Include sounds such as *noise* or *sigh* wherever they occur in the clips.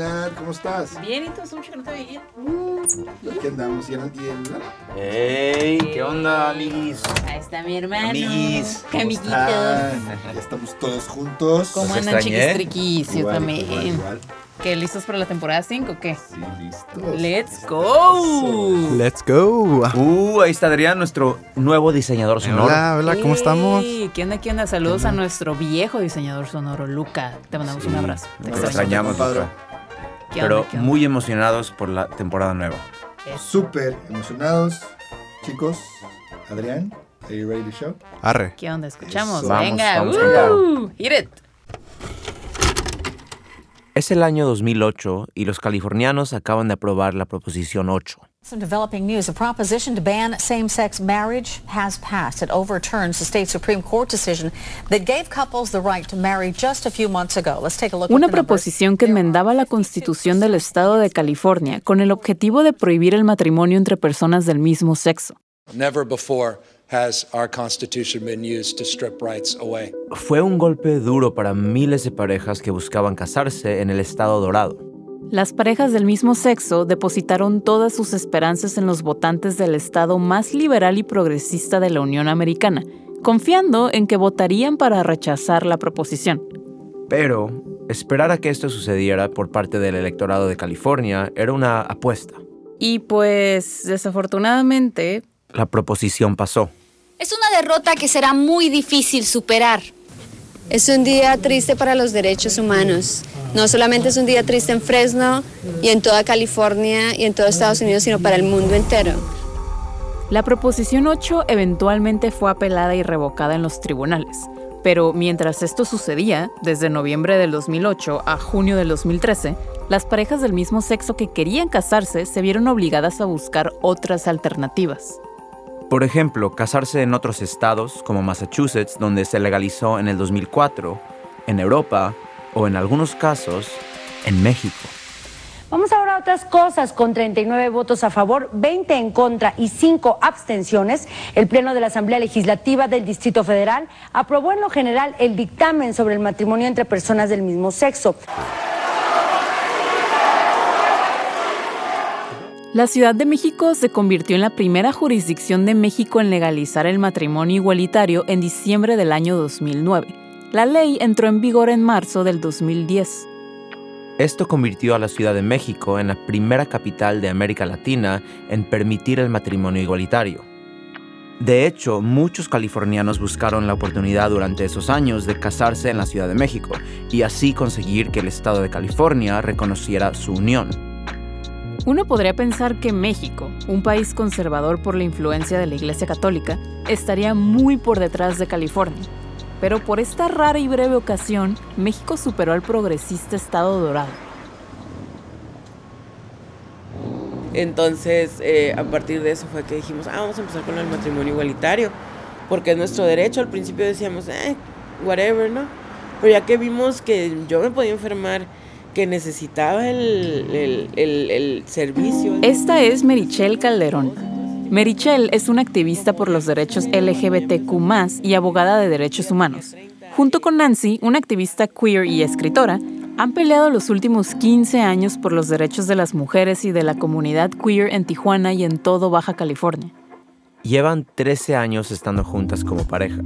Nat, ¿cómo estás? Bien, ¿y tú? Hace mucho que no te veía. Aquí andamos, y en el día, ¿verdad? ¡Ey! ¿Qué onda, amiguis? Ahí está mi hermano. Amiguis, Qué amiguitos. Ya estamos todos juntos. ¿Cómo andan chiquistriquis? Yo también. igual, igual. ¿Qué, listos para la temporada 5 o qué? Sí, listos. ¡Let's go! Let's go. Uh, ahí está Adrián, nuestro nuevo diseñador sonoro. Hola, hola, ¿cómo estamos? ¿Qué onda, qué onda? Saludos a nuestro viejo diseñador sonoro, Luca. Te mandamos un abrazo. Te extrañamos, compadre. Luca. ¿Qué Pero onda, muy emocionados por la temporada nueva. Súper emocionados. Chicos, Adrián, are you ready to show? Arre. ¿Qué onda? Escuchamos. Vamos, Venga. vamos uh, hit it. Es el año 2008 y los californianos acaban de aprobar la Proposición 8. Some developing news. A proposition to ban same-sex marriage has passed. It overturns the state Supreme Court decision that gave couples the right to marry just a few months ago. Let's take a look Una at the numbers. proposición que enmendaba la Constitución del Estado de California con el objetivo de prohibir el matrimonio entre personas del mismo sexo. Never before has our Constitution been used to strip rights away. Fue un golpe duro para miles de parejas que buscaban casarse en el estado dorado. Las parejas del mismo sexo depositaron todas sus esperanzas en los votantes del estado más liberal y progresista de la Unión Americana, confiando en que votarían para rechazar la proposición. Pero esperar a que esto sucediera por parte del electorado de California era una apuesta. Y pues, desafortunadamente, La proposición pasó. Es una derrota que será muy difícil superar. Es un día triste para los derechos humanos. No solamente es un día triste en Fresno y en toda California y en todo Estados Unidos, sino para el mundo entero. La Proposición 8 eventualmente fue apelada y revocada en los tribunales. Pero mientras esto sucedía, desde noviembre del 2008 a junio del 2013, las parejas del mismo sexo que querían casarse se vieron obligadas a buscar otras alternativas. Por ejemplo, casarse en otros estados como Massachusetts, donde se legalizó en el 2004, en Europa o en algunos casos en México. Vamos ahora a otras cosas. Con 39 votos a favor, 20 en contra y 5 abstenciones, el Pleno de la Asamblea Legislativa del Distrito Federal aprobó en lo general el dictamen sobre el matrimonio entre personas del mismo sexo. La Ciudad de México se convirtió en la primera jurisdicción de México en legalizar el matrimonio igualitario en diciembre del año 2009. La ley entró en vigor en marzo del 2010. Esto convirtió a la Ciudad de México en la primera capital de América Latina en permitir el matrimonio igualitario. De hecho, muchos californianos buscaron la oportunidad durante esos años de casarse en la Ciudad de México y así conseguir que el Estado de California reconociera su unión. Uno podría pensar que México, un país conservador por la influencia de la Iglesia Católica, estaría muy por detrás de California. Pero por esta rara y breve ocasión, México superó al progresista Estado Dorado. Entonces, eh, a partir de eso fue que dijimos, ah, vamos a empezar con el matrimonio igualitario, porque es nuestro derecho. Al principio decíamos, eh, whatever, ¿no? Pero ya que vimos que yo me podía enfermar, que necesitaba el, el, el, el servicio. Esta es Merichel Calderón. Merichel es una activista por los derechos LGBTQ y abogada de derechos humanos. Junto con Nancy, una activista queer y escritora, han peleado los últimos 15 años por los derechos de las mujeres y de la comunidad queer en Tijuana y en todo Baja California. Llevan 13 años estando juntas como pareja.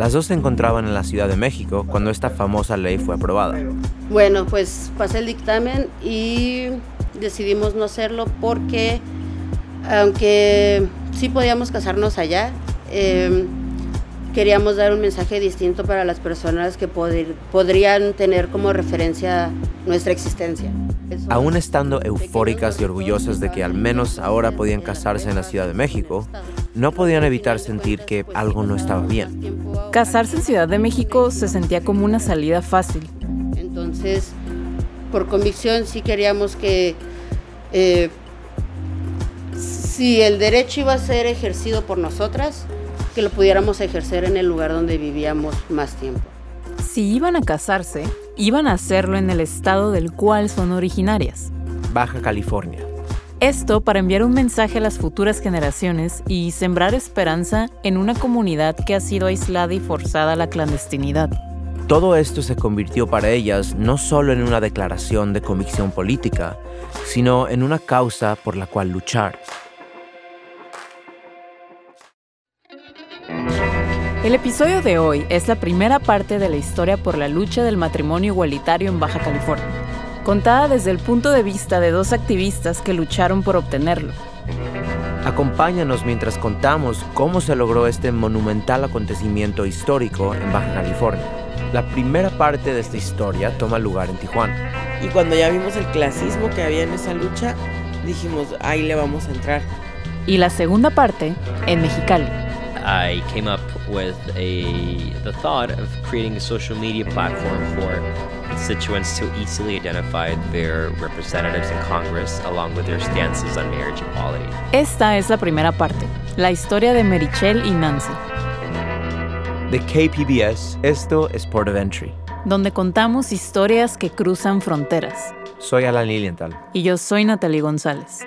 Las dos se encontraban en la Ciudad de México cuando esta famosa ley fue aprobada. Bueno, pues pasé el dictamen y decidimos no hacerlo porque, aunque sí podíamos casarnos allá, eh, queríamos dar un mensaje distinto para las personas que poder- podrían tener como referencia nuestra existencia. Aún estando eufóricas y orgullosas de que al menos ahora podían casarse en la Ciudad de México, no podían evitar sentir que algo no estaba bien. Casarse en Ciudad de México se sentía como una salida fácil. Entonces, por convicción sí queríamos que eh, si el derecho iba a ser ejercido por nosotras, que lo pudiéramos ejercer en el lugar donde vivíamos más tiempo. Si iban a casarse, iban a hacerlo en el estado del cual son originarias. Baja California. Esto para enviar un mensaje a las futuras generaciones y sembrar esperanza en una comunidad que ha sido aislada y forzada a la clandestinidad. Todo esto se convirtió para ellas no solo en una declaración de convicción política, sino en una causa por la cual luchar. El episodio de hoy es la primera parte de la historia por la lucha del matrimonio igualitario en Baja California, contada desde el punto de vista de dos activistas que lucharon por obtenerlo. Acompáñanos mientras contamos cómo se logró este monumental acontecimiento histórico en Baja California. La primera parte de esta historia toma lugar en Tijuana. Y cuando ya vimos el clasismo que había en esa lucha, dijimos, ahí le vamos a entrar. Y la segunda parte en Mexicali. I came up with a the thought of creating a social media platform for constituents to easily identify their representatives in Congress along with their stances on marriage equality. Esta es la primera parte, la historia de Merichel y Nancy. De KPBS, esto es Port of Entry. Donde contamos historias que cruzan fronteras. Soy Alan Lilienthal. Y yo soy Natalie González.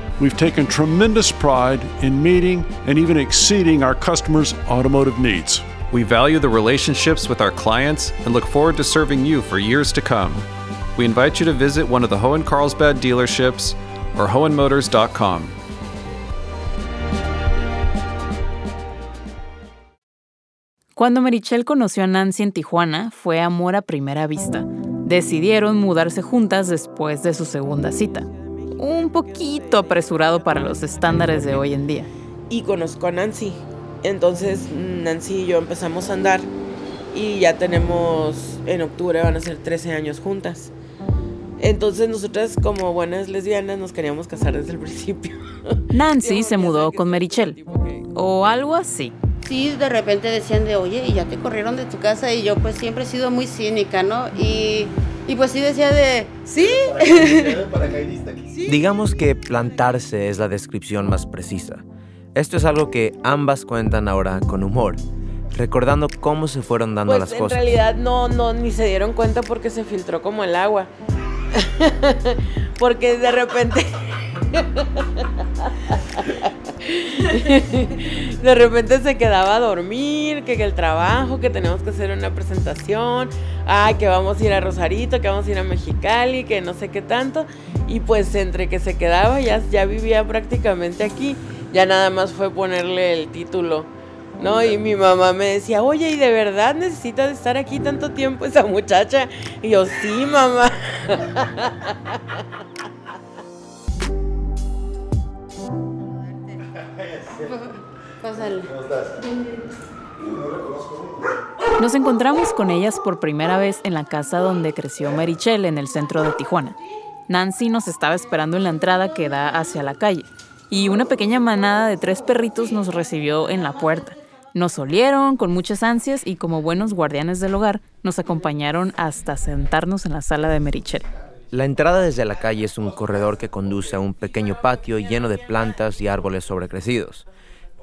we've taken tremendous pride in meeting and even exceeding our customers' automotive needs. We value the relationships with our clients and look forward to serving you for years to come. We invite you to visit one of the Hohen Carlsbad dealerships or hohenmotors.com. Cuando Merichel conoció a Nancy en Tijuana, fue amor a primera vista. Decidieron mudarse juntas después de su segunda cita. Un poquito apresurado para los estándares de hoy en día. Y conozco a Nancy. Entonces Nancy y yo empezamos a andar y ya tenemos, en octubre van a ser 13 años juntas. Entonces nosotras como buenas lesbianas nos queríamos casar desde el *laughs* principio. Nancy se mudó con Merichel. O algo así. Sí, de repente decían de, oye, y ya te corrieron de tu casa y yo pues siempre he sido muy cínica, ¿no? Y, y pues sí decía de, sí. *laughs* Digamos que plantarse es la descripción más precisa. Esto es algo que ambas cuentan ahora con humor, recordando cómo se fueron dando pues las en cosas. En realidad no, no, ni se dieron cuenta porque se filtró como el agua. *laughs* porque de repente... *laughs* *laughs* de repente se quedaba a dormir, que, que, el trabajo, que tenemos que hacer una presentación, ay, que vamos a ir a Rosarito, que vamos a ir a Mexicali, que no sé qué tanto. Y pues entre que se quedaba ya, ya vivía prácticamente aquí, ya nada más fue ponerle el título. ¿no? Y mi mamá me decía, oye, ¿y de verdad necesitas estar aquí tanto tiempo esa muchacha? Y yo, sí, mamá. *laughs* Pásale. ¿Cómo estás? Nos encontramos con ellas por primera vez en la casa donde creció Merichel en el centro de Tijuana. Nancy nos estaba esperando en la entrada que da hacia la calle y una pequeña manada de tres perritos nos recibió en la puerta. Nos olieron con muchas ansias y como buenos guardianes del hogar nos acompañaron hasta sentarnos en la sala de Merichel. La entrada desde la calle es un corredor que conduce a un pequeño patio lleno de plantas y árboles sobrecrecidos.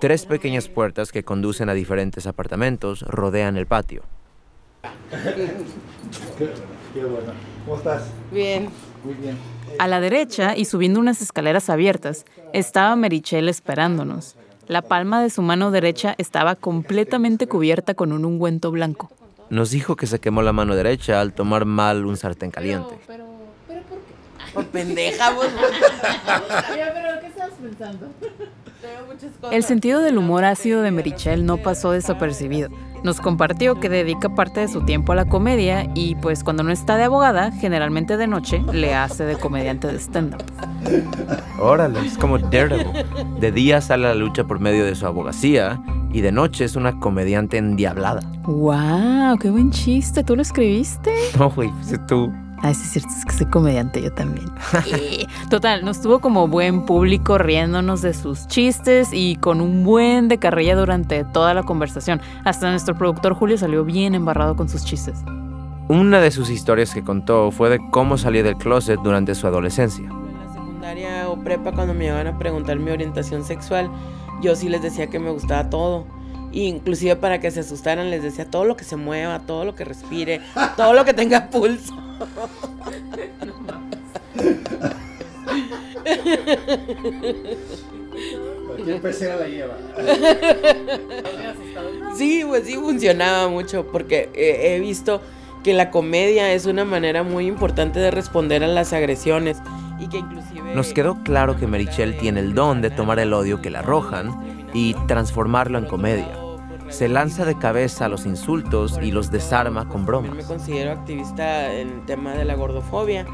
Tres pequeñas puertas que conducen a diferentes apartamentos rodean el patio. Qué, qué bueno. ¿Cómo estás? Bien. Muy bien. A la derecha y subiendo unas escaleras abiertas estaba Merichel esperándonos. La palma de su mano derecha estaba completamente cubierta con un ungüento blanco. Nos dijo que se quemó la mano derecha al tomar mal un sartén caliente. Pero, pero, ¿por qué? Por pendeja, vos. *laughs* pero ¿qué estabas pensando? El sentido del humor ácido de Merichel no pasó desapercibido. Nos compartió que dedica parte de su tiempo a la comedia y pues cuando no está de abogada, generalmente de noche, le hace de comediante de stand-up. Órale, es como Daredevil. De día sale a la lucha por medio de su abogacía y de noche es una comediante endiablada. ¡Wow! ¡Qué buen chiste! ¿Tú lo escribiste? No, güey, fuiste tú. Ay, sí es cierto, es que soy comediante yo también. *laughs* Total, nos tuvo como buen público riéndonos de sus chistes y con un buen de carrilla durante toda la conversación. Hasta nuestro productor Julio salió bien embarrado con sus chistes. Una de sus historias que contó fue de cómo salió del closet durante su adolescencia. En la secundaria o prepa, cuando me iban a preguntar mi orientación sexual, yo sí les decía que me gustaba todo. Inclusive para que se asustaran les decía todo lo que se mueva, todo lo que respire, todo lo que tenga pulso. *laughs* Cualquier pecera la lleva. Sí, pues sí funcionaba mucho porque eh, he visto que la comedia es una manera muy importante de responder a las agresiones y que inclusive... Nos quedó claro que Merichel tiene el don de tomar el odio que le arrojan y transformarlo en comedia. Se lanza de cabeza a los insultos y los desarma con bromas. Me considero activista en el tema de la gordofobia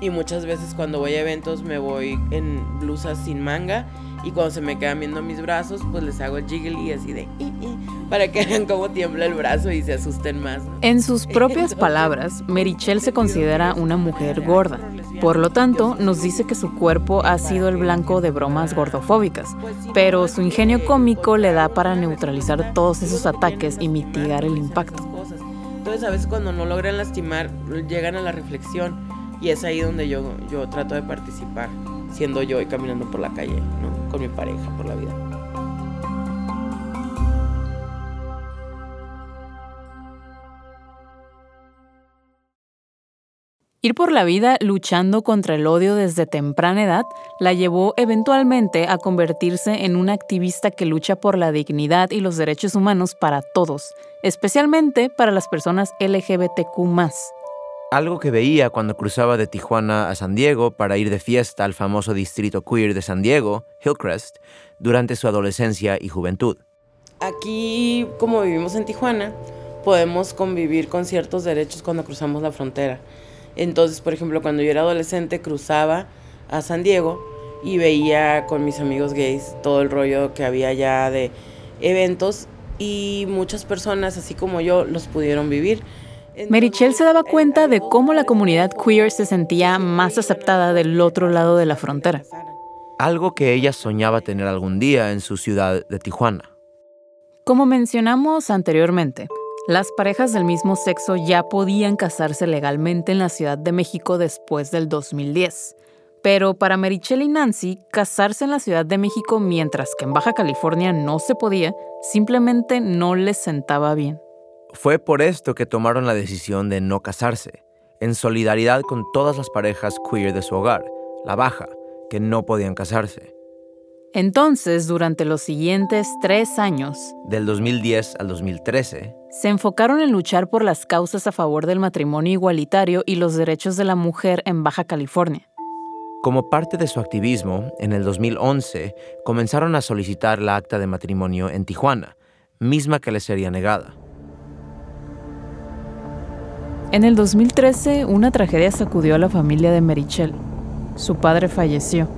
y muchas veces cuando voy a eventos me voy en blusas sin manga y cuando se me quedan viendo mis brazos pues les hago el jiggly así de "I, I", para que *laughs* vean cómo tiembla el brazo y se asusten más. ¿no? En sus propias *laughs* palabras, Merichel se considera una mujer gorda. Por lo tanto, nos dice que su cuerpo ha sido el blanco de bromas gordofóbicas, pero su ingenio cómico le da para neutralizar todos esos ataques y mitigar el impacto. Entonces a veces cuando no logran lastimar llegan a la reflexión y es ahí donde yo, yo trato de participar, siendo yo y caminando por la calle, ¿no? con mi pareja, por la vida. Ir por la vida luchando contra el odio desde temprana edad la llevó eventualmente a convertirse en una activista que lucha por la dignidad y los derechos humanos para todos, especialmente para las personas LGBTQ. Algo que veía cuando cruzaba de Tijuana a San Diego para ir de fiesta al famoso distrito queer de San Diego, Hillcrest, durante su adolescencia y juventud. Aquí, como vivimos en Tijuana, podemos convivir con ciertos derechos cuando cruzamos la frontera. Entonces, por ejemplo, cuando yo era adolescente cruzaba a San Diego y veía con mis amigos gays todo el rollo que había ya de eventos y muchas personas, así como yo, los pudieron vivir. Merichel se daba cuenta de cómo la comunidad queer se sentía más aceptada del otro lado de la frontera. Algo que ella soñaba tener algún día en su ciudad de Tijuana. Como mencionamos anteriormente, las parejas del mismo sexo ya podían casarse legalmente en la Ciudad de México después del 2010. Pero para Merichel y Nancy, casarse en la Ciudad de México mientras que en Baja California no se podía, simplemente no les sentaba bien. Fue por esto que tomaron la decisión de no casarse, en solidaridad con todas las parejas queer de su hogar, la Baja, que no podían casarse. Entonces, durante los siguientes tres años, Del 2010 al 2013, se enfocaron en luchar por las causas a favor del matrimonio igualitario y los derechos de la mujer en Baja California. como parte de su activismo, en el 2011 comenzaron a solicitar la acta de matrimonio en Tijuana, misma que les sería negada. En el 2013, una tragedia sacudió a la familia de Merichel. Su padre falleció.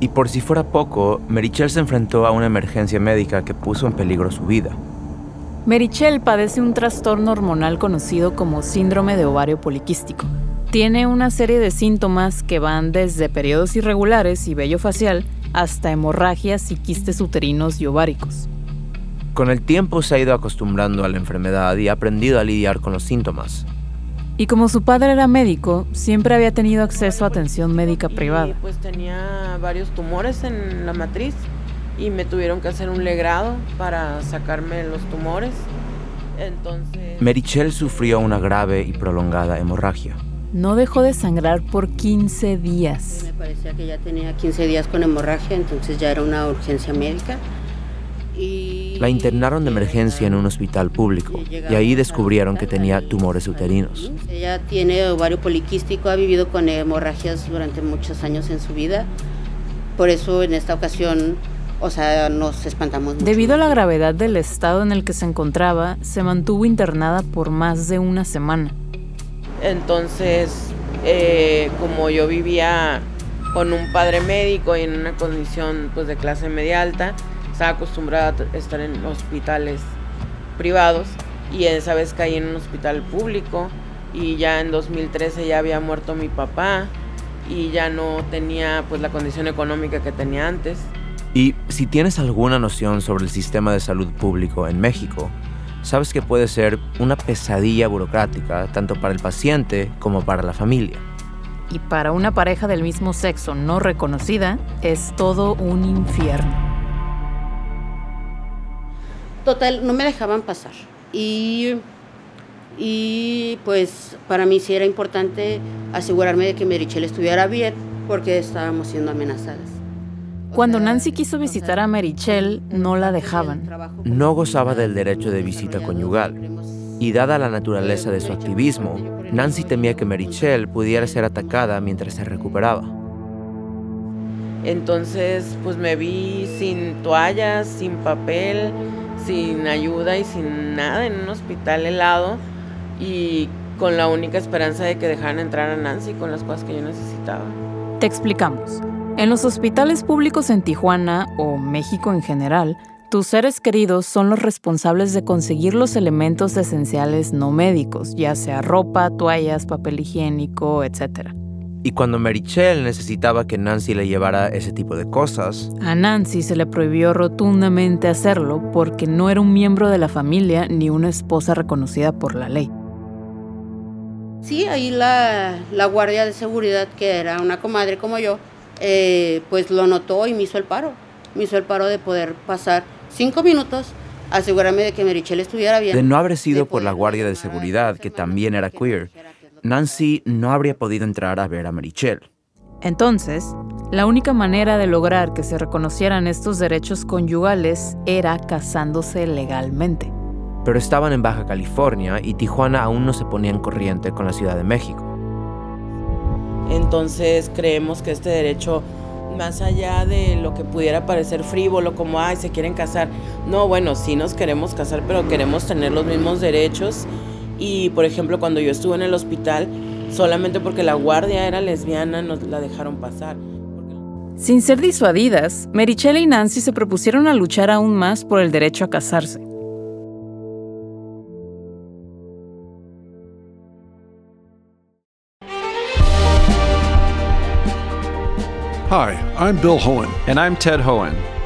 Y por si fuera poco, Merichel se enfrentó a una emergencia médica que puso en peligro su vida. Merichel padece un trastorno hormonal conocido como síndrome de ovario poliquístico. Tiene una serie de síntomas que van desde periodos irregulares y vello facial hasta hemorragias y quistes uterinos y ováricos. Con el tiempo se ha ido acostumbrando a la enfermedad y ha aprendido a lidiar con los síntomas. Y como su padre era médico, siempre había tenido acceso a atención médica privada. Pues tenía varios tumores en la matriz y me tuvieron que hacer un legrado para sacarme los tumores. Entonces... Merichel sufrió una grave y prolongada hemorragia. No dejó de sangrar por 15 días. Me parecía que ya tenía 15 días con hemorragia, entonces ya era una urgencia médica. Y La internaron de emergencia en un hospital público y ahí descubrieron que tenía tumores uterinos. ella tiene ovario poliquístico, ha vivido con hemorragias durante muchos años en su vida. Por eso en esta ocasión o sea, nos espantamos mucho. Debido a la gravedad del estado en el que se encontraba, se mantuvo internada por más de una semana. Entonces, eh, como yo vivía con un padre médico y en una condición pues, de clase media alta, estaba acostumbrada a estar en hospitales privados y esa vez caí en un hospital público y ya en 2013 ya había muerto mi papá y ya no tenía pues la condición económica que tenía antes. Y si tienes alguna noción sobre el sistema de salud público en México, sabes que puede ser una pesadilla burocrática tanto para el paciente como para la familia. Y para una pareja del mismo sexo no reconocida, es todo un infierno. Total, no me dejaban pasar. Y, y pues para mí sí era importante asegurarme de que Merichel estuviera bien porque estábamos siendo amenazadas. Cuando Nancy quiso visitar a Merichel, no la dejaban. No gozaba del derecho de visita conyugal. Y dada la naturaleza de su activismo, Nancy temía que Merichel pudiera ser atacada mientras se recuperaba. Entonces, pues me vi sin toallas, sin papel, sin ayuda y sin nada en un hospital helado y con la única esperanza de que dejaran entrar a Nancy con las cosas que yo necesitaba. Te explicamos. En los hospitales públicos en Tijuana o México en general, tus seres queridos son los responsables de conseguir los elementos esenciales no médicos, ya sea ropa, toallas, papel higiénico, etc. Y cuando Merichel necesitaba que Nancy le llevara ese tipo de cosas, a Nancy se le prohibió rotundamente hacerlo porque no era un miembro de la familia ni una esposa reconocida por la ley. Sí, ahí la, la guardia de seguridad, que era una comadre como yo, eh, pues lo notó y me hizo el paro. Me hizo el paro de poder pasar cinco minutos, asegurarme de que Merichel estuviera bien. De no haber sido por la guardia de seguridad, que también era queer, Nancy no habría podido entrar a ver a Merichel. Entonces, la única manera de lograr que se reconocieran estos derechos conyugales era casándose legalmente. Pero estaban en Baja California y Tijuana aún no se ponía en corriente con la Ciudad de México. Entonces creemos que este derecho, más allá de lo que pudiera parecer frívolo, como, ay, se quieren casar, no, bueno, sí nos queremos casar, pero queremos tener los mismos derechos. Y, por ejemplo, cuando yo estuve en el hospital, solamente porque la guardia era lesbiana, nos la dejaron pasar. Sin ser disuadidas, Merichelle y Nancy se propusieron a luchar aún más por el derecho a casarse. Hi, I'm Bill Hohen. And I'm Ted Hohen.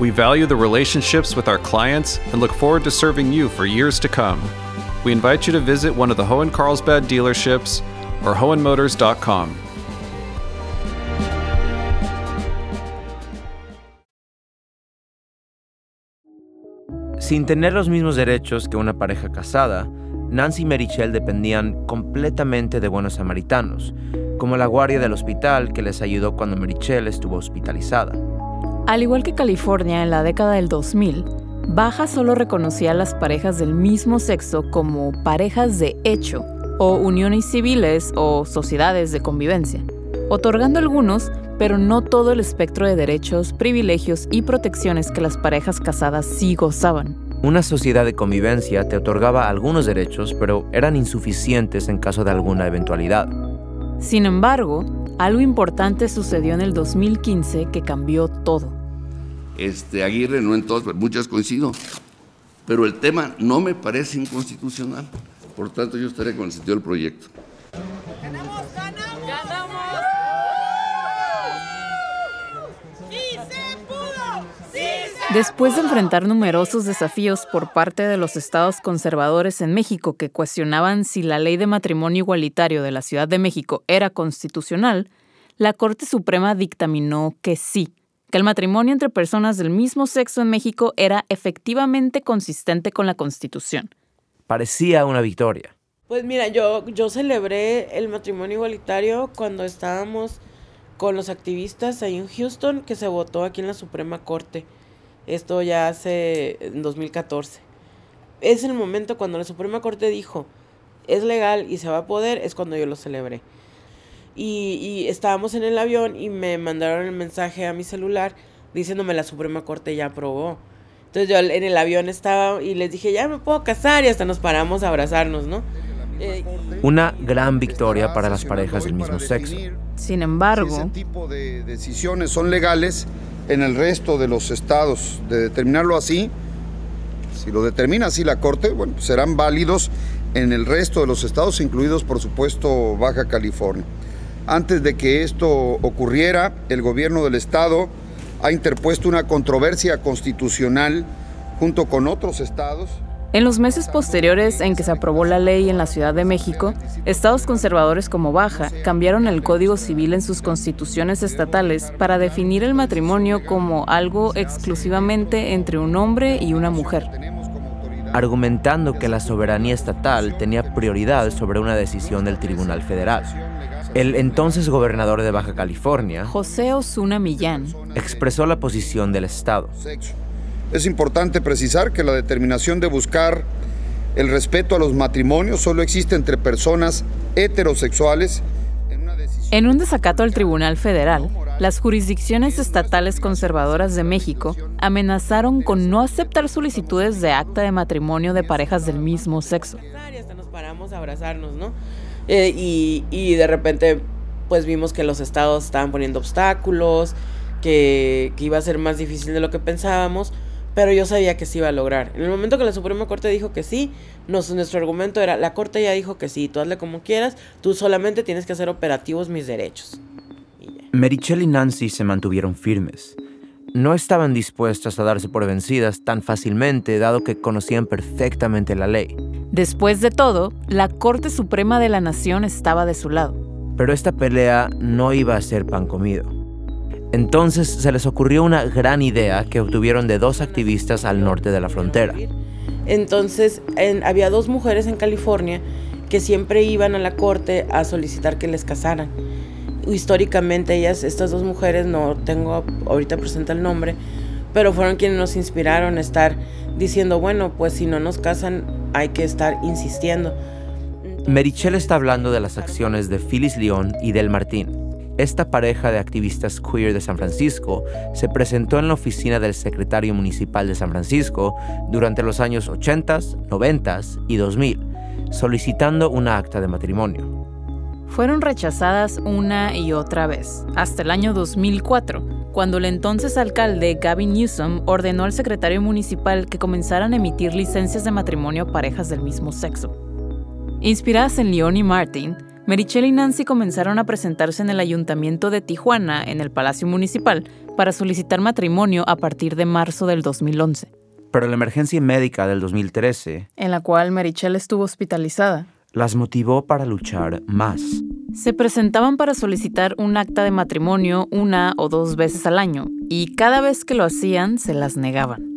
We value the relationships with our clients and look forward to serving you for years to come. We invite you to visit one of the Hohen Carlsbad dealerships or hohenmotors.com. Sin tener los mismos derechos que una pareja casada, Nancy y Merichel dependían completamente de buenos samaritanos, como la guardia del hospital que les ayudó cuando Merichel estuvo hospitalizada. Al igual que California en la década del 2000, Baja solo reconocía a las parejas del mismo sexo como parejas de hecho o uniones civiles o sociedades de convivencia, otorgando algunos, pero no todo el espectro de derechos, privilegios y protecciones que las parejas casadas sí gozaban. Una sociedad de convivencia te otorgaba algunos derechos, pero eran insuficientes en caso de alguna eventualidad. Sin embargo, algo importante sucedió en el 2015 que cambió todo. Este, Aguirre, no en todas, muchas coincido, pero el tema no me parece inconstitucional. Por tanto, yo estaré con el sentido del proyecto. Después de enfrentar numerosos desafíos por parte de los estados conservadores en México que cuestionaban si la ley de matrimonio igualitario de la Ciudad de México era constitucional, la Corte Suprema dictaminó que sí, que el matrimonio entre personas del mismo sexo en México era efectivamente consistente con la Constitución. Parecía una victoria. Pues mira, yo, yo celebré el matrimonio igualitario cuando estábamos con los activistas ahí en Houston, que se votó aquí en la Suprema Corte. Esto ya hace en 2014. Es el momento cuando la Suprema Corte dijo, es legal y se va a poder, es cuando yo lo celebré. Y, y estábamos en el avión y me mandaron el mensaje a mi celular diciéndome la Suprema Corte ya aprobó. Entonces yo en el avión estaba y les dije, ya me puedo casar y hasta nos paramos a abrazarnos, ¿no? Eh, Una gran victoria para las parejas del mismo sexo. Sin embargo, ese tipo de decisiones son legales en el resto de los estados. De determinarlo así, si lo determina así la Corte, bueno, serán válidos en el resto de los estados, incluidos por supuesto Baja California. Antes de que esto ocurriera, el gobierno del estado ha interpuesto una controversia constitucional junto con otros estados. En los meses posteriores en que se aprobó la ley en la Ciudad de México, estados conservadores como Baja cambiaron el Código Civil en sus constituciones estatales para definir el matrimonio como algo exclusivamente entre un hombre y una mujer. argumentando que la soberanía estatal tenía prioridad sobre una decisión del Tribunal Federal. El entonces gobernador de Baja California, José Osuna Millán, expresó la posición del Estado. Es importante precisar que la determinación de buscar el respeto a los matrimonios solo existe entre personas heterosexuales. En un desacato al Tribunal Federal, las jurisdicciones estatales conservadoras de México amenazaron con no aceptar solicitudes de acta de matrimonio de parejas del mismo sexo. y hasta nos paramos a abrazarnos, ¿no? Eh, y, y de repente, pues vimos que los estados estaban poniendo obstáculos, que, que iba a ser más difícil de lo que pensábamos, pero yo sabía que se iba a lograr. En el momento que la Suprema Corte dijo que sí, nos, nuestro argumento era, la Corte ya dijo que sí, tú hazle como quieras, tú solamente tienes que hacer operativos mis derechos. Merichel y Nancy se mantuvieron firmes. No estaban dispuestas a darse por vencidas tan fácilmente, dado que conocían perfectamente la ley. Después de todo, la Corte Suprema de la Nación estaba de su lado. Pero esta pelea no iba a ser pan comido. Entonces se les ocurrió una gran idea que obtuvieron de dos activistas al norte de la frontera. Entonces, en- había dos mujeres en California que siempre iban a la corte a solicitar que les casaran. Históricamente ellas, estas dos mujeres, no tengo ahorita presente el nombre, pero fueron quienes nos inspiraron a estar diciendo, bueno, pues si no nos casan hay que estar insistiendo. Merichel está hablando de las acciones de Phyllis León y Del Martín. Esta pareja de activistas queer de San Francisco se presentó en la oficina del secretario municipal de San Francisco durante los años 80, 90 y 2000, solicitando una acta de matrimonio. Fueron rechazadas una y otra vez, hasta el año 2004, cuando el entonces alcalde Gavin Newsom ordenó al secretario municipal que comenzaran a emitir licencias de matrimonio a parejas del mismo sexo. Inspiradas en Leon Martin, Merichel y Nancy comenzaron a presentarse en el ayuntamiento de Tijuana, en el Palacio Municipal, para solicitar matrimonio a partir de marzo del 2011, Pero la emergencia médica del 2013 en la cual Merichel estuvo hospitalizada. las motivó para luchar más. Se presentaban para solicitar un acta de matrimonio una o dos veces al año, y cada vez que lo hacían se las negaban.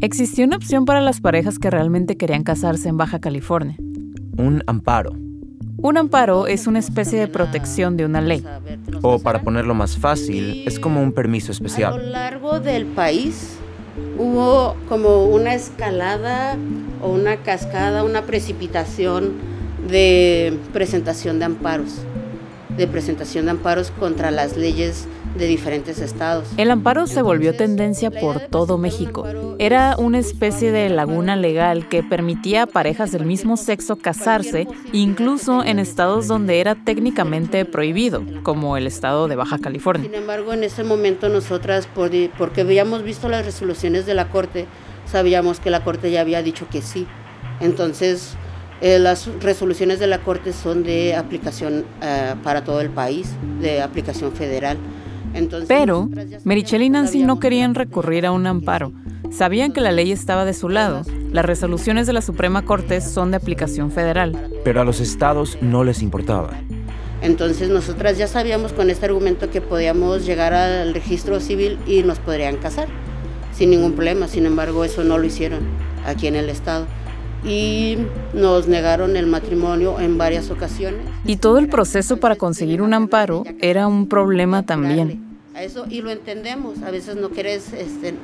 Existía una opción para las parejas que realmente querían casarse en Baja California. Un amparo. Un amparo es una especie de protección de una ley. O para ponerlo más fácil, es como un permiso A lo especial. largo del país hubo como una escalada o una cascada, una precipitación de presentación de amparos, de presentación de amparos contra las leyes de diferentes estados. El amparo se volvió tendencia por todo México. Era una especie de laguna legal que permitía a parejas del mismo sexo casarse, incluso en estados donde era técnicamente prohibido, como el estado de Baja California. Sin embargo, en ese momento nosotras, por- porque habíamos visto las resoluciones de la Corte, sabíamos que la Corte ya había dicho que sí. Entonces, eh, las resoluciones de la Corte son de aplicación eh, para todo el país, de aplicación federal. Entonces, Pero Merichel y Nancy no querían recurrir a un amparo. Sabían que la ley estaba de su lado. Las resoluciones de la Suprema Corte son de aplicación federal. Pero a los estados no les importaba. Entonces nosotras ya sabíamos con este argumento que podíamos llegar al registro civil y nos podrían casar sin ningún problema. Sin embargo, eso no lo hicieron aquí en el estado y nos negaron el matrimonio en varias ocasiones. Y todo el proceso para conseguir un amparo era un problema también. A eso y lo entendemos. A veces no quieres, este,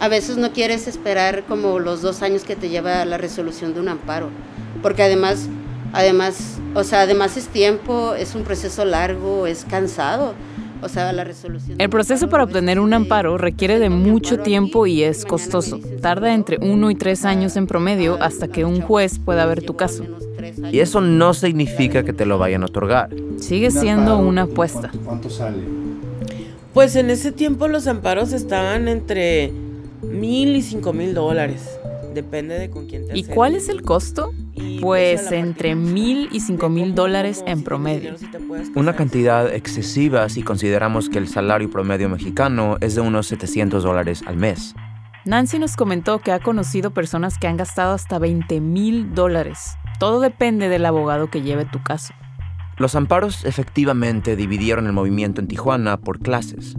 a veces no quieres esperar como los dos años que te lleva la resolución de un amparo, porque además, además, o sea, además es tiempo, es un proceso largo, es cansado. O sea, la resolución el proceso para obtener un amparo requiere de mucho tiempo y es costoso. Tarda entre uno y tres años en promedio hasta que un juez pueda ver tu caso. Y eso no significa que te lo vayan a otorgar. Sigue siendo una apuesta. ¿Cuánto sale? Pues en ese tiempo los amparos estaban entre mil y cinco mil dólares. Depende de con quién te ¿Y cuál es el costo? Pues entre mil y cinco mil dólares en promedio. Una cantidad excesiva si consideramos que el salario promedio mexicano es de unos 700 dólares al mes. Nancy nos comentó que ha conocido personas que han gastado hasta 20 mil dólares. Todo depende del abogado que lleve tu caso. Los amparos efectivamente dividieron el movimiento en Tijuana por clases.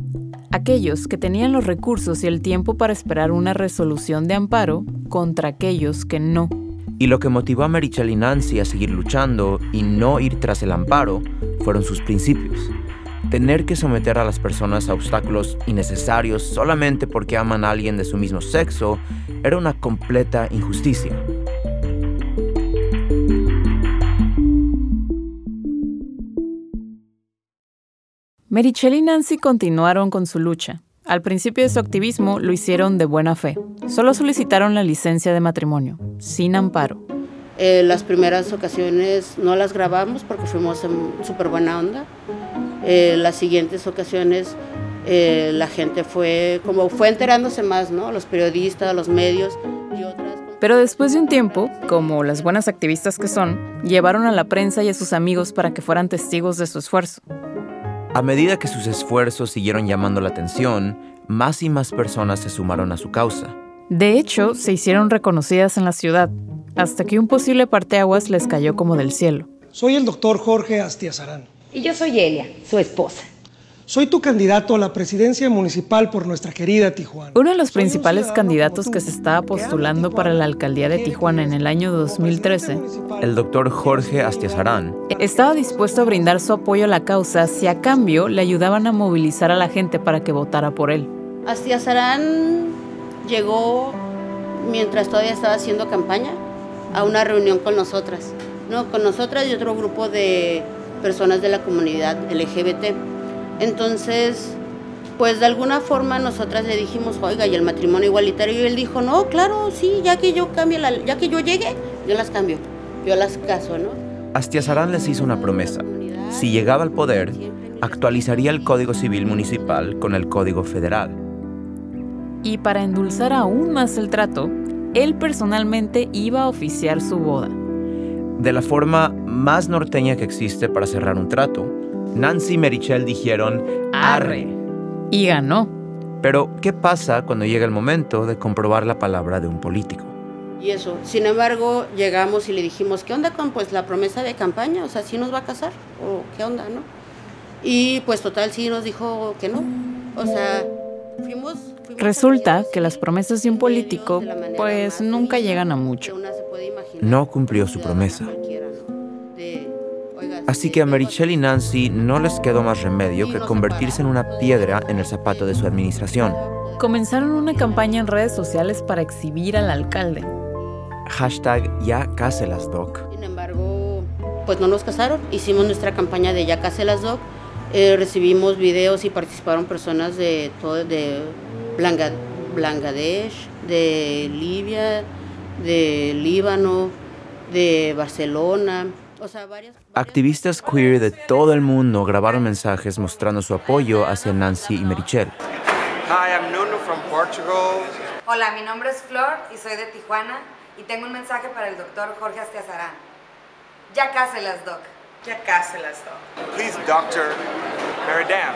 Aquellos que tenían los recursos y el tiempo para esperar una resolución de amparo contra aquellos que no. Y lo que motivó a Marichel y Nancy a seguir luchando y no ir tras el amparo fueron sus principios. Tener que someter a las personas a obstáculos innecesarios solamente porque aman a alguien de su mismo sexo era una completa injusticia. Merichel y Nancy continuaron con su lucha. Al principio de su activismo lo hicieron de buena fe. Solo solicitaron la licencia de matrimonio, sin amparo. Eh, las primeras ocasiones no las grabamos porque fuimos en súper buena onda. Eh, las siguientes ocasiones eh, la gente fue como fue enterándose más, ¿no? Los periodistas, los medios y otras. Pero después de un tiempo, como las buenas activistas que son, llevaron a la prensa y a sus amigos para que fueran testigos de su esfuerzo. A medida que sus esfuerzos siguieron llamando la atención, más y más personas se sumaron a su causa. De hecho, se hicieron reconocidas en la ciudad, hasta que un posible parteaguas les cayó como del cielo. Soy el doctor Jorge Astiazarán. Y yo soy Elia, su esposa. Soy tu candidato a la presidencia municipal por nuestra querida Tijuana. Uno de los principales candidatos que se estaba postulando para la alcaldía de Tijuana en el año 2013, el doctor Jorge Astiazarán, estaba dispuesto a brindar su apoyo a la causa si a cambio le ayudaban a movilizar a la gente para que votara por él. Astiazarán llegó mientras todavía estaba haciendo campaña a una reunión con nosotras, no, con nosotras y otro grupo de personas de la comunidad LGBT. Entonces, pues de alguna forma nosotras le dijimos, oiga, ¿y el matrimonio igualitario? Y él dijo, no, claro, sí, ya que yo cambie la, ya que yo llegue, yo las cambio, yo las caso, ¿no? Astiazarán les hizo una promesa. Si llegaba al poder, actualizaría el Código Civil Municipal con el Código Federal. Y para endulzar aún más el trato, él personalmente iba a oficiar su boda. De la forma más norteña que existe para cerrar un trato, Nancy y Merichel dijeron arre. Y ganó. Pero, ¿qué pasa cuando llega el momento de comprobar la palabra de un político? Y eso, sin embargo, llegamos y le dijimos, ¿qué onda con pues la promesa de campaña? O sea, ¿sí nos va a casar? ¿O qué onda, no? Y pues total, sí nos dijo que no. O sea, fuimos... Resulta que las promesas de un político pues nunca llegan a mucho. No cumplió su promesa. Así que a Marichelle y Nancy no les quedó más remedio que convertirse en una piedra en el zapato de su administración. Comenzaron una campaña en redes sociales para exhibir al alcalde. Hashtag ya cáselas, Doc. Sin embargo, pues no nos casaron. Hicimos nuestra campaña de ya cáselas, Doc. Eh, recibimos videos y participaron personas de todo, de Bangladesh, de Libia, de Líbano, de Barcelona. Activistas queer de todo el mundo grabaron mensajes mostrando su apoyo hacia Nancy y Merichel. Hola, mi nombre es Flor y soy de Tijuana y tengo un mensaje para el doctor Jorge Astiazarán. Ya cáselas, doc. Ya cáselas, doc. Please, doctor Meridam.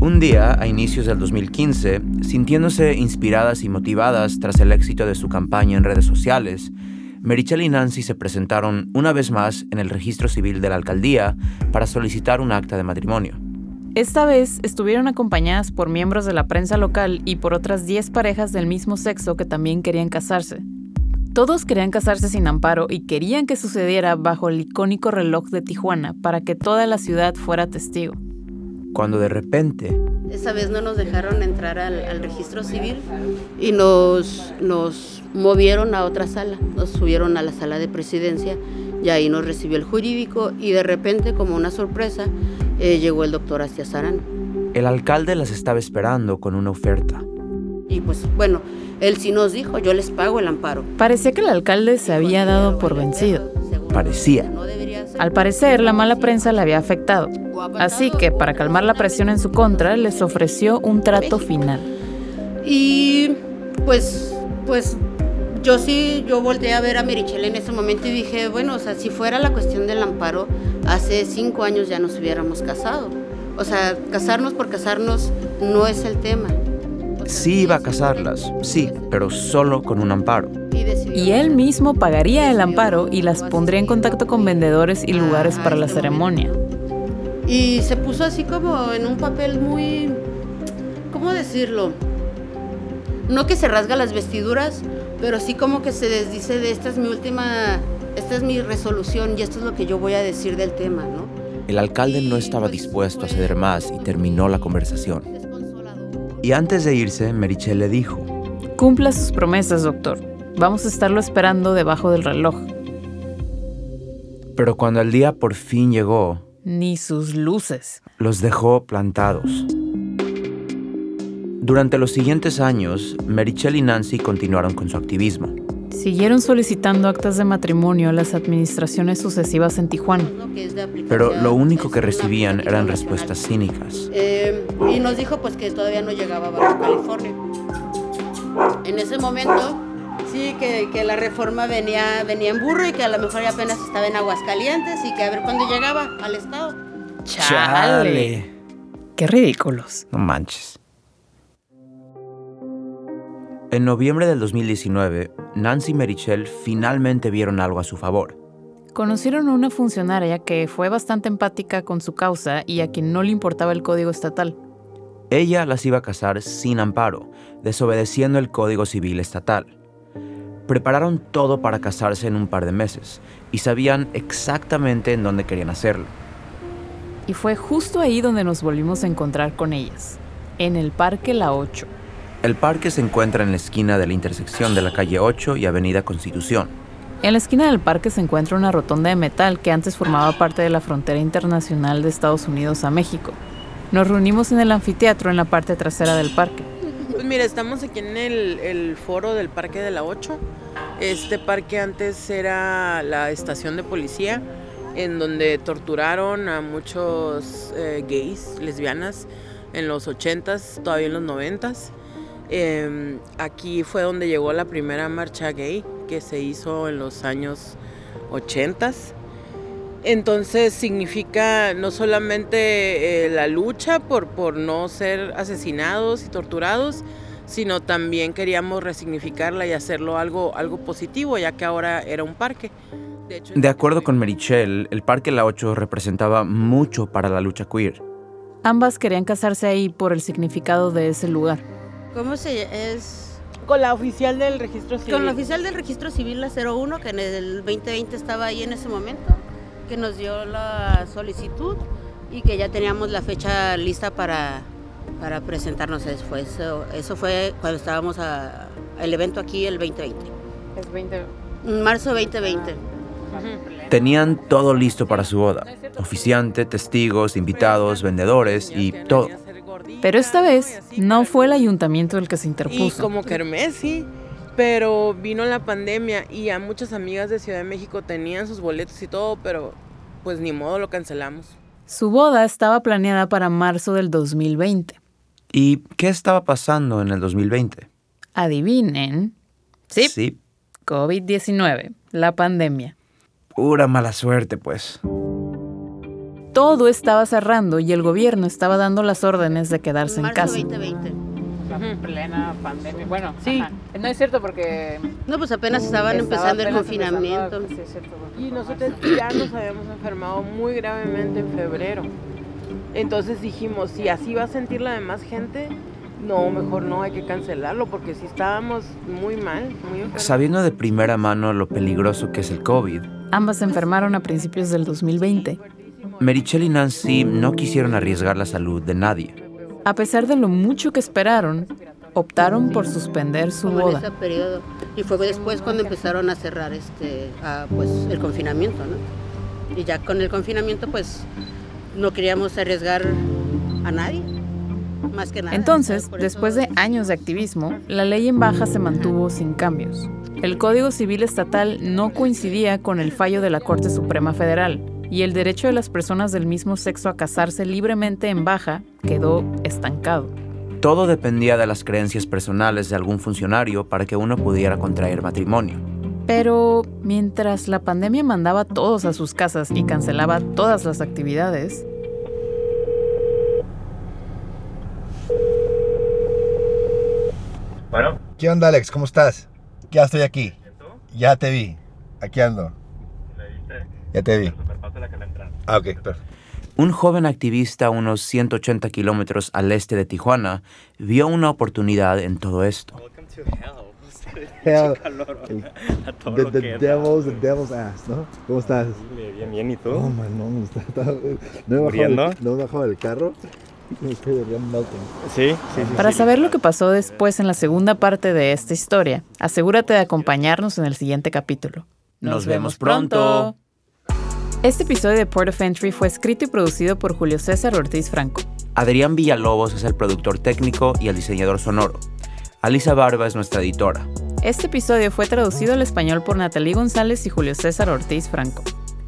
Un día, a inicios del 2015, sintiéndose inspiradas y motivadas tras el éxito de su campaña en redes sociales, Merichel y Nancy se presentaron una vez más en el registro civil de la alcaldía para solicitar un acta de matrimonio. Esta vez estuvieron acompañadas por miembros de la prensa local y por otras 10 parejas del mismo sexo que también querían casarse. Todos querían casarse sin amparo y querían que sucediera bajo el icónico reloj de Tijuana para que toda la ciudad fuera testigo. Cuando de repente... Esa vez no nos dejaron entrar al, registro civil y nos, nos movieron a otra sala, nos subieron a la sala de presidencia y ahí nos recibió el jurídico y de repente, como una sorpresa, eh, llegó el doctor Astiazarán. El alcalde las estaba esperando con una oferta. Y pues bueno, él sí nos dijo, yo les pago el amparo. Parecía que el alcalde se había dado por vencido. Parecía. Al parecer, la mala prensa le había afectado. Así que, para calmar la presión en su contra, les ofreció un trato final. Y pues, pues yo sí, yo volteé a ver a Merichel en ese momento y dije, bueno, o sea, si fuera la cuestión del amparo, hace cinco años ya nos hubiéramos casado. O sea, casarnos por casarnos no es el tema. sí iba a casarlas, sí, pero solo con un amparo. Y él mismo pagaría el amparo y las pondría en contacto con vendedores y lugares para la ceremonia. Y se puso así como en un papel muy, ¿cómo decirlo? No que se rasga las vestiduras, pero sí como que se desdice de esta es mi última, esta es mi resolución y esto es lo que yo voy a decir del tema, ¿no? El alcalde no estaba dispuesto a ceder más y terminó la conversación. Y antes de irse, Merichel le dijo, Cumpla sus promesas, doctor. Vamos a estarlo esperando debajo del reloj. Pero cuando el día por fin llegó... Ni sus luces. Los dejó plantados. Durante los siguientes años, Merichel y Nancy continuaron con su activismo. Siguieron solicitando actas de matrimonio a las administraciones sucesivas en Tijuana. Pero lo único que recibían eran respuestas cínicas. Eh, y nos dijo pues que todavía no llegaba a Baja California. En ese momento, sí, que, que, la reforma venía, venía en burro y que a lo mejor ya apenas estaba en Aguascalientes y que a ver cuándo llegaba al estado. ¡Chale! ¡Qué ridículos! No manches. En noviembre del 2019, Nancy y Merichel finalmente vieron algo a su favor. Conocieron a una funcionaria que fue bastante empática con su causa y a quien no le importaba el código estatal. Ella las iba a casar sin amparo, desobedeciendo el código civil estatal. Prepararon todo para casarse en un par de meses y sabían exactamente en dónde querían hacerlo. Y fue justo ahí donde nos volvimos a encontrar con ellas, en el Parque La 8. El parque se encuentra en la esquina de la intersección de la calle 8 y Avenida Constitución. En la esquina del parque se encuentra una rotonda de metal que antes formaba parte de la frontera internacional de Estados Unidos a México. Nos reunimos en el anfiteatro en la parte trasera del parque. Mira, estamos aquí en el, foro del Parque de la 8. Este parque antes era la estación de policía en donde torturaron a muchos eh, gays, lesbianas en los 80s, todavía en los 90s. Em, aquí fue donde llegó la primera marcha gay que se hizo en los años 80. Entonces significa no solamente eh, la lucha por, por no ser asesinados y torturados, sino también queríamos resignificarla y hacerlo algo, algo positivo, ya que ahora era un parque. De, de acuerdo con Merichel, el Parque La 8 representaba mucho para la lucha queer. Ambas querían casarse ahí por el significado de ese lugar. ¿Cómo se es? Con la oficial del registro civil. Con la oficial del registro civil, la 01, que en el 2020 estaba ahí en ese momento, que nos dio la solicitud y que ya teníamos la fecha lista para, para presentarnos. Eso, eso, eso fue cuando estábamos a, el evento aquí el 2020. Es 20... Marzo 2020. Tenían todo listo para su boda. Oficiante, testigos, invitados, vendedores y todo. Pero esta vez no fue el ayuntamiento el que se interpuso. Y como Kermés, sí. Pero vino la pandemia y a muchas amigas de Ciudad de México tenían sus boletos y todo, pero pues ni modo lo cancelamos. Su boda estaba planeada para marzo del 2020. ¿Y qué estaba pasando en el 2020? Adivinen. Sí. Sí. COVID-19, la pandemia. Pura mala suerte, pues todo estaba cerrando y el gobierno estaba dando las órdenes de quedarse en casa. 2020. plena pandemia. Bueno, sí. No es cierto porque... No, pues apenas estaban empezando el confinamiento. y nosotros ya nos habíamos enfermado muy gravemente en febrero. Entonces dijimos, si así va a sentir la demás gente, no, mejor no, hay que cancelarlo porque si estábamos muy mal, muy enfermos. Sabiendo de primera mano lo peligroso que es el COVID, ambas se enfermaron a principios del 2020. Merichel y Nancy no quisieron arriesgar la salud de nadie. A pesar de lo mucho que esperaron, optaron por suspender su boda. En ese periodo. Y fue después cuando empezaron a cerrar este, pues, el confinamiento, ¿no? Y ya con el confinamiento, pues no queríamos arriesgar a nadie. Más que nada. Entonces, después de años de activismo, la ley en baja se mantuvo sin cambios. El Código Civil Estatal no coincidía con el fallo de la Corte Suprema Federal y el derecho de las personas del mismo sexo a casarse libremente en baja quedó estancado. Todo dependía de las creencias personales de algún funcionario para que uno pudiera contraer matrimonio. Pero mientras la pandemia mandaba a todos a sus casas y cancelaba todas las actividades, Bueno. ¿Qué onda, Alex? ¿Cómo estás? Ya estoy aquí. Ya te vi. Aquí ando. Ya te vi. Ah, ok, perfecto. Un joven activista a unos 180 kilómetros al este de Tijuana vio una oportunidad en todo esto. *laughs* Hell, *laughs* the, the devil's, the devil's ass, ¿no? ¿Cómo estás? Bien, bien, ¿y tú? Oh, man, no, está, está, no he bajado, del, no he bajado del carro. *laughs* Sí, sí, Para saber lo que pasó después en la segunda parte de esta historia, asegúrate de acompañarnos en el siguiente capítulo. Nos, vemos pronto. Este episodio de Port of Entry fue escrito y producido por Julio César Ortiz Franco. Adrián Villalobos es el productor técnico y el diseñador sonoro. Alisa Barba es nuestra editora. Este episodio fue traducido al español por Natalie González y Julio César Ortiz Franco.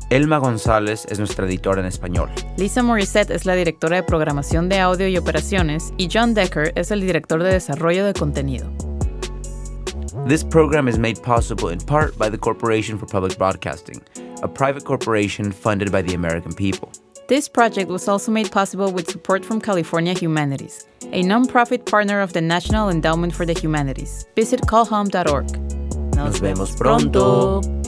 Elma González es nuestra editora en español. Lisa Morissette es la directora de programación de audio y operaciones y John Decker es el director de desarrollo de contenido. This program is made possible in part by the Corporation for Public Broadcasting, a private corporation funded by the American people. This project was also made possible with support from California Humanities, a nonprofit partner of the National Endowment for the Humanities. Visit callhome.org. Nos, Nos vemos pronto.